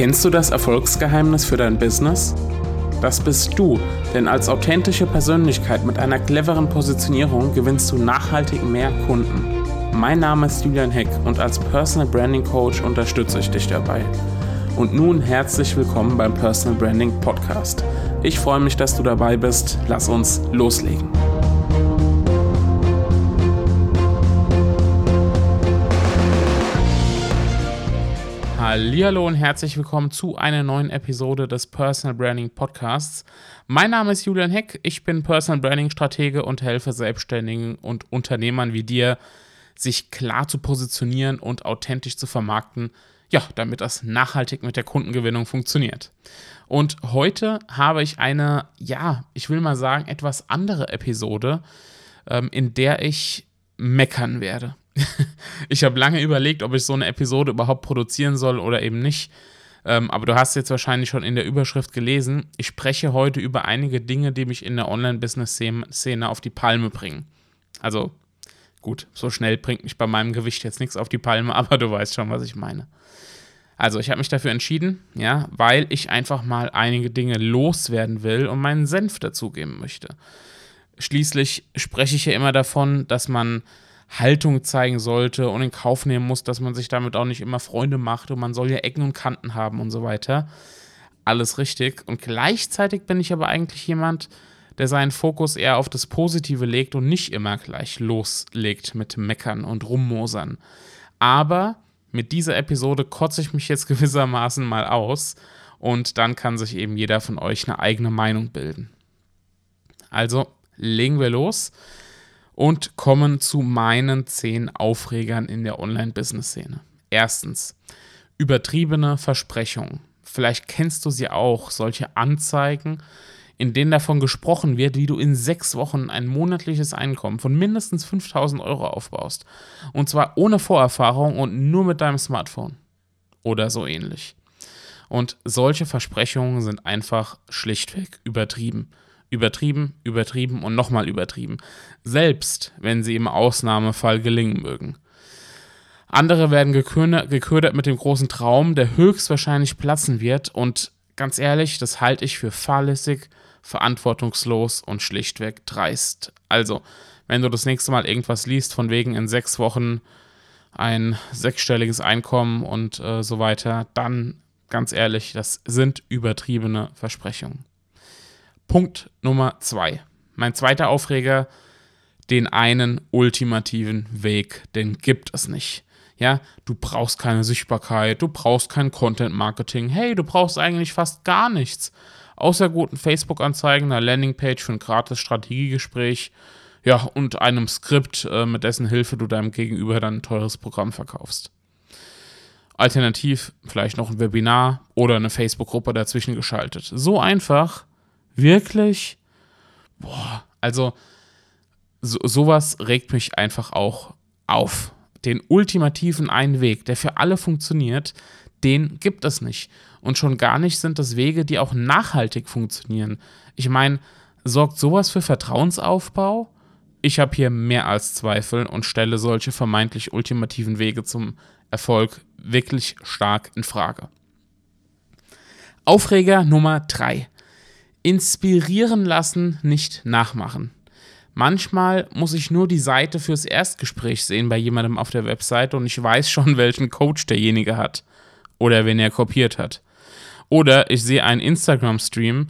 Kennst du das Erfolgsgeheimnis für dein Business? Das bist du, denn als authentische Persönlichkeit mit einer cleveren Positionierung gewinnst du nachhaltig mehr Kunden. Mein Name ist Julian Heck und als Personal Branding Coach unterstütze ich dich dabei. Und nun herzlich willkommen beim Personal Branding Podcast. Ich freue mich, dass du dabei bist. Lass uns loslegen. Hallo und herzlich willkommen zu einer neuen Episode des Personal Branding Podcasts. Mein Name ist Julian Heck, ich bin Personal Branding Stratege und helfe Selbstständigen und Unternehmern wie dir, sich klar zu positionieren und authentisch zu vermarkten, ja, damit das nachhaltig mit der Kundengewinnung funktioniert. Und heute habe ich eine, ja, ich will mal sagen, etwas andere Episode, ähm, in der ich meckern werde. ich habe lange überlegt, ob ich so eine Episode überhaupt produzieren soll oder eben nicht. Ähm, aber du hast jetzt wahrscheinlich schon in der Überschrift gelesen. Ich spreche heute über einige Dinge, die mich in der Online-Business-Szene auf die Palme bringen. Also gut, so schnell bringt mich bei meinem Gewicht jetzt nichts auf die Palme, aber du weißt schon, was ich meine. Also ich habe mich dafür entschieden, ja, weil ich einfach mal einige Dinge loswerden will und meinen Senf dazugeben möchte. Schließlich spreche ich ja immer davon, dass man Haltung zeigen sollte und in Kauf nehmen muss, dass man sich damit auch nicht immer Freunde macht und man soll ja Ecken und Kanten haben und so weiter. Alles richtig. Und gleichzeitig bin ich aber eigentlich jemand, der seinen Fokus eher auf das Positive legt und nicht immer gleich loslegt mit Meckern und Rummosern. Aber mit dieser Episode kotze ich mich jetzt gewissermaßen mal aus und dann kann sich eben jeder von euch eine eigene Meinung bilden. Also legen wir los und kommen zu meinen zehn Aufregern in der Online-Business-Szene. Erstens, übertriebene Versprechungen. Vielleicht kennst du sie auch, solche Anzeigen, in denen davon gesprochen wird, wie du in sechs Wochen ein monatliches Einkommen von mindestens 5000 Euro aufbaust. Und zwar ohne Vorerfahrung und nur mit deinem Smartphone. Oder so ähnlich. Und solche Versprechungen sind einfach schlichtweg übertrieben. Übertrieben, übertrieben und nochmal übertrieben. Selbst wenn sie im Ausnahmefall gelingen mögen. Andere werden geködert mit dem großen Traum, der höchstwahrscheinlich platzen wird. Und ganz ehrlich, das halte ich für fahrlässig, verantwortungslos und schlichtweg dreist. Also, wenn du das nächste Mal irgendwas liest, von wegen in sechs Wochen ein sechsstelliges Einkommen und äh, so weiter, dann ganz ehrlich, das sind übertriebene Versprechungen. Punkt Nummer zwei. Mein zweiter Aufreger, den einen ultimativen Weg, den gibt es nicht. Ja, du brauchst keine Sichtbarkeit, du brauchst kein Content Marketing. Hey, du brauchst eigentlich fast gar nichts. Außer guten Facebook-Anzeigen, einer Landingpage für ein gratis Strategiegespräch, ja, und einem Skript, äh, mit dessen Hilfe du deinem Gegenüber dann ein teures Programm verkaufst. Alternativ vielleicht noch ein Webinar oder eine Facebook-Gruppe dazwischen geschaltet. So einfach Wirklich? Boah, also so, sowas regt mich einfach auch auf. Den ultimativen einen Weg, der für alle funktioniert, den gibt es nicht. Und schon gar nicht sind das Wege, die auch nachhaltig funktionieren. Ich meine, sorgt sowas für Vertrauensaufbau? Ich habe hier mehr als Zweifel und stelle solche vermeintlich ultimativen Wege zum Erfolg wirklich stark in Frage. Aufreger Nummer 3 inspirieren lassen, nicht nachmachen. Manchmal muss ich nur die Seite fürs Erstgespräch sehen bei jemandem auf der Webseite und ich weiß schon, welchen Coach derjenige hat oder wen er kopiert hat. Oder ich sehe einen Instagram-Stream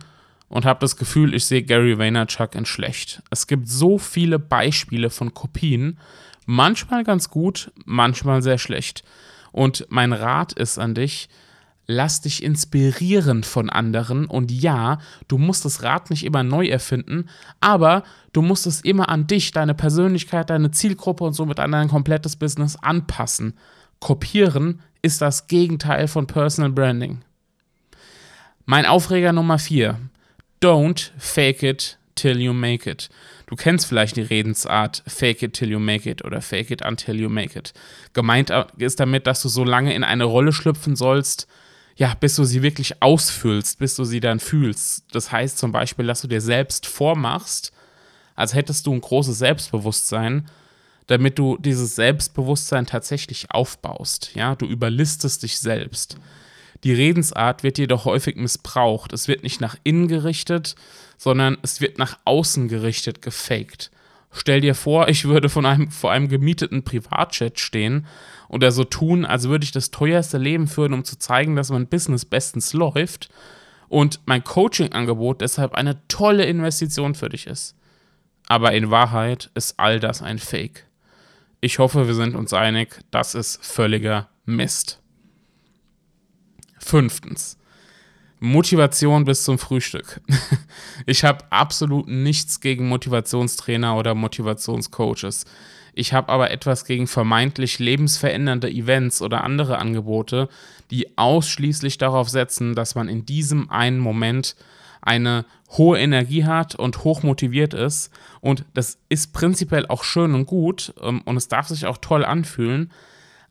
und habe das Gefühl, ich sehe Gary Vaynerchuk in schlecht. Es gibt so viele Beispiele von Kopien, manchmal ganz gut, manchmal sehr schlecht. Und mein Rat ist an dich, lass dich inspirieren von anderen und ja, du musst das Rad nicht immer neu erfinden, aber du musst es immer an dich, deine Persönlichkeit, deine Zielgruppe und somit an dein komplettes Business anpassen. Kopieren ist das Gegenteil von Personal Branding. Mein Aufreger Nummer 4. Don't fake it till you make it. Du kennst vielleicht die Redensart fake it till you make it oder fake it until you make it. Gemeint ist damit, dass du so lange in eine Rolle schlüpfen sollst, ja, bis du sie wirklich ausfüllst, bis du sie dann fühlst. Das heißt zum Beispiel, dass du dir selbst vormachst, als hättest du ein großes Selbstbewusstsein, damit du dieses Selbstbewusstsein tatsächlich aufbaust. Ja, du überlistest dich selbst. Die Redensart wird jedoch häufig missbraucht. Es wird nicht nach innen gerichtet, sondern es wird nach außen gerichtet, gefaked. Stell dir vor, ich würde von einem, vor einem gemieteten Privatchat stehen oder so tun, als würde ich das teuerste Leben führen, um zu zeigen, dass mein Business bestens läuft und mein Coaching-Angebot deshalb eine tolle Investition für dich ist. Aber in Wahrheit ist all das ein Fake. Ich hoffe, wir sind uns einig, das ist völliger Mist. Fünftens. Motivation bis zum Frühstück. Ich habe absolut nichts gegen Motivationstrainer oder Motivationscoaches. Ich habe aber etwas gegen vermeintlich lebensverändernde Events oder andere Angebote, die ausschließlich darauf setzen, dass man in diesem einen Moment eine hohe Energie hat und hoch motiviert ist. Und das ist prinzipiell auch schön und gut ähm, und es darf sich auch toll anfühlen,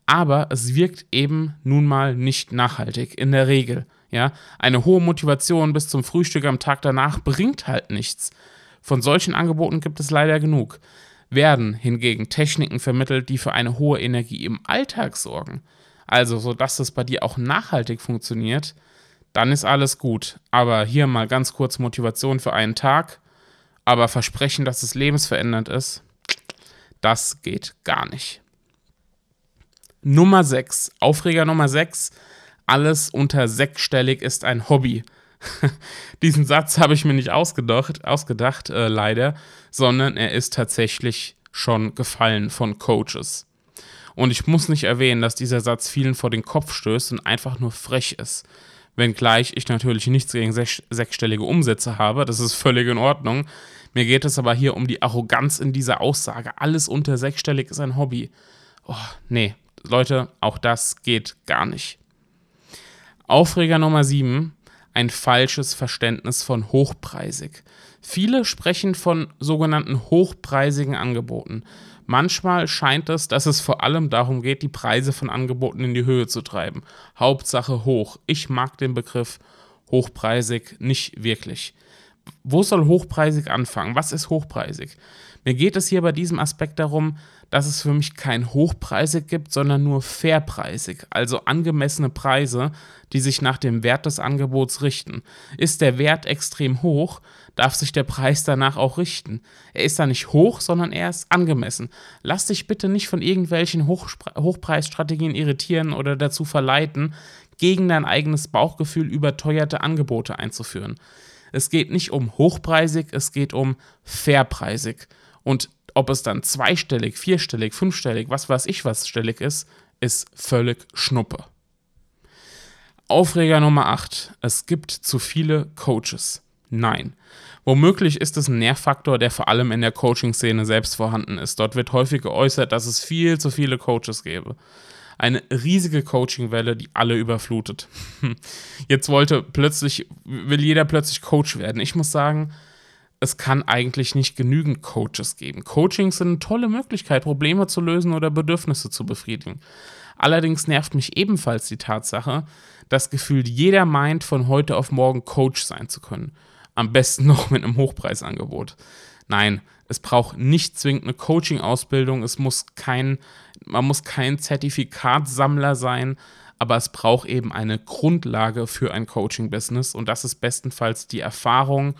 aber es wirkt eben nun mal nicht nachhaltig in der Regel. Ja, eine hohe Motivation bis zum Frühstück am Tag danach bringt halt nichts. Von solchen Angeboten gibt es leider genug. Werden hingegen Techniken vermittelt, die für eine hohe Energie im Alltag sorgen, also so dass es bei dir auch nachhaltig funktioniert, dann ist alles gut. Aber hier mal ganz kurz Motivation für einen Tag, aber versprechen, dass es lebensverändernd ist, das geht gar nicht. Nummer 6, Aufreger Nummer 6, alles unter sechsstellig ist ein Hobby. Diesen Satz habe ich mir nicht ausgedacht, ausgedacht äh, leider, sondern er ist tatsächlich schon gefallen von Coaches. Und ich muss nicht erwähnen, dass dieser Satz vielen vor den Kopf stößt und einfach nur frech ist. Wenngleich ich natürlich nichts gegen sech sechsstellige Umsätze habe, das ist völlig in Ordnung. Mir geht es aber hier um die Arroganz in dieser Aussage. Alles unter sechsstellig ist ein Hobby. Oh, nee, Leute, auch das geht gar nicht. Aufreger Nummer 7, ein falsches Verständnis von hochpreisig. Viele sprechen von sogenannten hochpreisigen Angeboten. Manchmal scheint es, dass es vor allem darum geht, die Preise von Angeboten in die Höhe zu treiben. Hauptsache hoch. Ich mag den Begriff hochpreisig nicht wirklich. Wo soll hochpreisig anfangen? Was ist hochpreisig? Mir geht es hier bei diesem Aspekt darum, dass es für mich kein hochpreisig gibt, sondern nur fairpreisig, also angemessene Preise, die sich nach dem Wert des Angebots richten. Ist der Wert extrem hoch, darf sich der Preis danach auch richten. Er ist da nicht hoch, sondern er ist angemessen. Lass dich bitte nicht von irgendwelchen Hochspre Hochpreisstrategien irritieren oder dazu verleiten, gegen dein eigenes Bauchgefühl überteuerte Angebote einzuführen. Es geht nicht um hochpreisig, es geht um fairpreisig. Und ob es dann zweistellig, vierstellig, fünfstellig, was weiß ich was stellig ist, ist völlig Schnuppe. Aufreger Nummer 8. Es gibt zu viele Coaches. Nein. Womöglich ist es ein Nervfaktor, der vor allem in der Coaching-Szene selbst vorhanden ist. Dort wird häufig geäußert, dass es viel zu viele Coaches gäbe. Eine riesige Coaching-Welle, die alle überflutet. Jetzt wollte plötzlich, will jeder plötzlich Coach werden. Ich muss sagen, es kann eigentlich nicht genügend Coaches geben. Coachings sind eine tolle Möglichkeit, Probleme zu lösen oder Bedürfnisse zu befriedigen. Allerdings nervt mich ebenfalls die Tatsache, dass gefühlt jeder meint, von heute auf morgen Coach sein zu können. Am besten noch mit einem Hochpreisangebot. Nein, es braucht nicht zwingend eine Coaching-Ausbildung, es muss kein, man muss kein Zertifikatssammler sein, aber es braucht eben eine Grundlage für ein Coaching-Business und das ist bestenfalls die Erfahrung,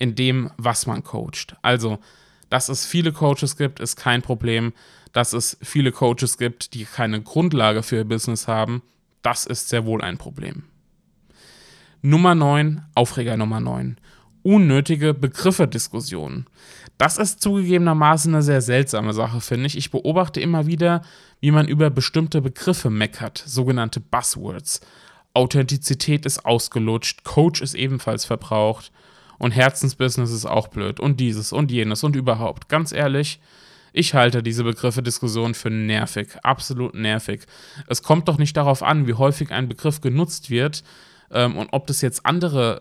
in dem, was man coacht. Also, dass es viele Coaches gibt, ist kein Problem. Dass es viele Coaches gibt, die keine Grundlage für ihr Business haben, das ist sehr wohl ein Problem. Nummer 9, Aufreger Nummer 9. Unnötige Begriffe-Diskussionen. Das ist zugegebenermaßen eine sehr seltsame Sache, finde ich. Ich beobachte immer wieder, wie man über bestimmte Begriffe meckert, sogenannte Buzzwords. Authentizität ist ausgelutscht, Coach ist ebenfalls verbraucht, und Herzensbusiness ist auch blöd und dieses und jenes und überhaupt. Ganz ehrlich, ich halte diese Begriffe Diskussion für nervig, absolut nervig. Es kommt doch nicht darauf an, wie häufig ein Begriff genutzt wird ähm, und ob das jetzt andere,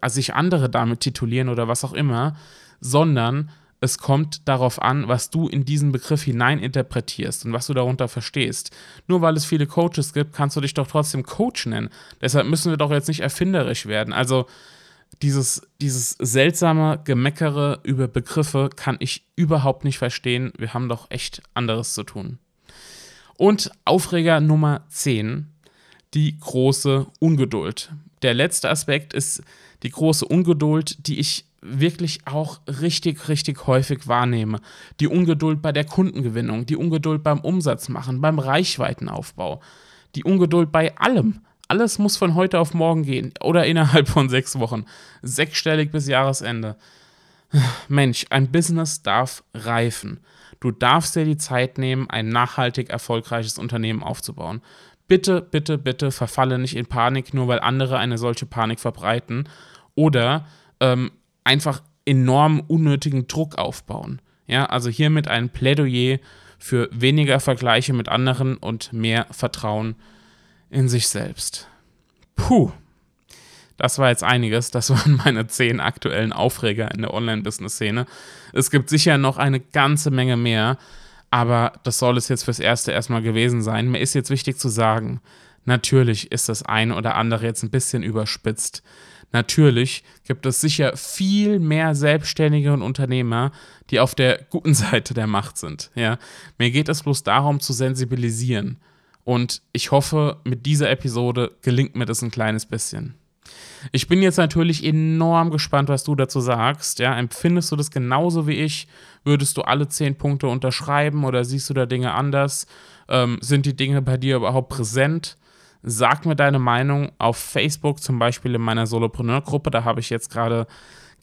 also sich andere damit titulieren oder was auch immer, sondern es kommt darauf an, was du in diesen Begriff hineininterpretierst und was du darunter verstehst. Nur weil es viele Coaches gibt, kannst du dich doch trotzdem Coach nennen. Deshalb müssen wir doch jetzt nicht erfinderisch werden. Also dieses, dieses seltsame Gemeckere über Begriffe kann ich überhaupt nicht verstehen. Wir haben doch echt anderes zu tun. Und Aufreger Nummer 10. die große Ungeduld. Der letzte Aspekt ist die große Ungeduld, die ich wirklich auch richtig, richtig häufig wahrnehme. Die Ungeduld bei der Kundengewinnung, die Ungeduld beim Umsatz machen, beim Reichweitenaufbau, die Ungeduld bei allem. Alles muss von heute auf morgen gehen oder innerhalb von sechs Wochen. Sechsstellig bis Jahresende. Mensch, ein Business darf reifen. Du darfst dir die Zeit nehmen, ein nachhaltig erfolgreiches Unternehmen aufzubauen. Bitte, bitte, bitte verfalle nicht in Panik, nur weil andere eine solche Panik verbreiten. Oder ähm, einfach enorm unnötigen Druck aufbauen. Ja, also hiermit ein Plädoyer für weniger Vergleiche mit anderen und mehr Vertrauen in sich selbst. Puh, das war jetzt einiges. Das waren meine zehn aktuellen Aufreger in der Online-Business-Szene. Es gibt sicher noch eine ganze Menge mehr, aber das soll es jetzt fürs Erste erstmal gewesen sein. Mir ist jetzt wichtig zu sagen, natürlich ist das eine oder andere jetzt ein bisschen überspitzt. Natürlich gibt es sicher viel mehr Selbstständige und Unternehmer, die auf der guten Seite der Macht sind. Ja? Mir geht es bloß darum, zu sensibilisieren. Und ich hoffe, mit dieser Episode gelingt mir das ein kleines bisschen. Ich bin jetzt natürlich enorm gespannt, was du dazu sagst. Ja, empfindest du das genauso wie ich? Würdest du alle zehn Punkte unterschreiben oder siehst du da Dinge anders? Ähm, sind die Dinge bei dir überhaupt präsent? Sag mir deine Meinung auf Facebook, zum Beispiel in meiner Solopreneur-Gruppe. Da habe ich jetzt gerade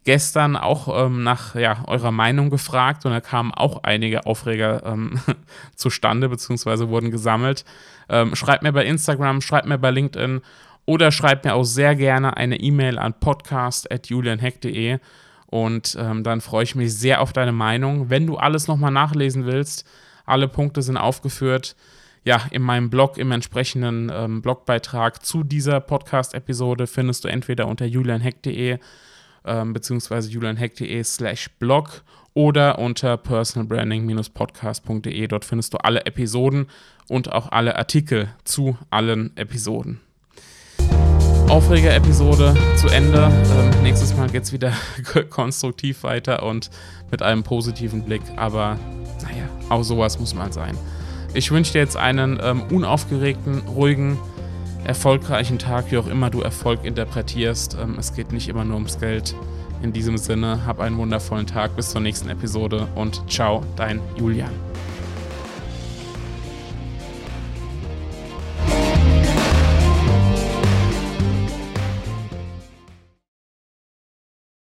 gestern auch ähm, nach ja, eurer Meinung gefragt und da kamen auch einige Aufreger ähm, zustande, beziehungsweise wurden gesammelt. Ähm, schreibt mir bei Instagram, schreibt mir bei LinkedIn oder schreibt mir auch sehr gerne eine E-Mail an podcast.julianheck.de und ähm, dann freue ich mich sehr auf deine Meinung. Wenn du alles nochmal nachlesen willst, alle Punkte sind aufgeführt ja, in meinem Blog, im entsprechenden ähm, Blogbeitrag zu dieser Podcast-Episode findest du entweder unter julianheck.de ähm, beziehungsweise julianheck.de slash blog oder unter personalbranding-podcast.de. Dort findest du alle Episoden und auch alle Artikel zu allen Episoden. Aufreger-Episode zu Ende. Ähm, nächstes Mal geht es wieder konstruktiv weiter und mit einem positiven Blick. Aber naja, auch sowas muss mal sein. Ich wünsche dir jetzt einen ähm, unaufgeregten, ruhigen, erfolgreichen Tag, wie auch immer du Erfolg interpretierst. Ähm, es geht nicht immer nur ums Geld. In diesem Sinne, hab einen wundervollen Tag, bis zur nächsten Episode und ciao, dein Julian.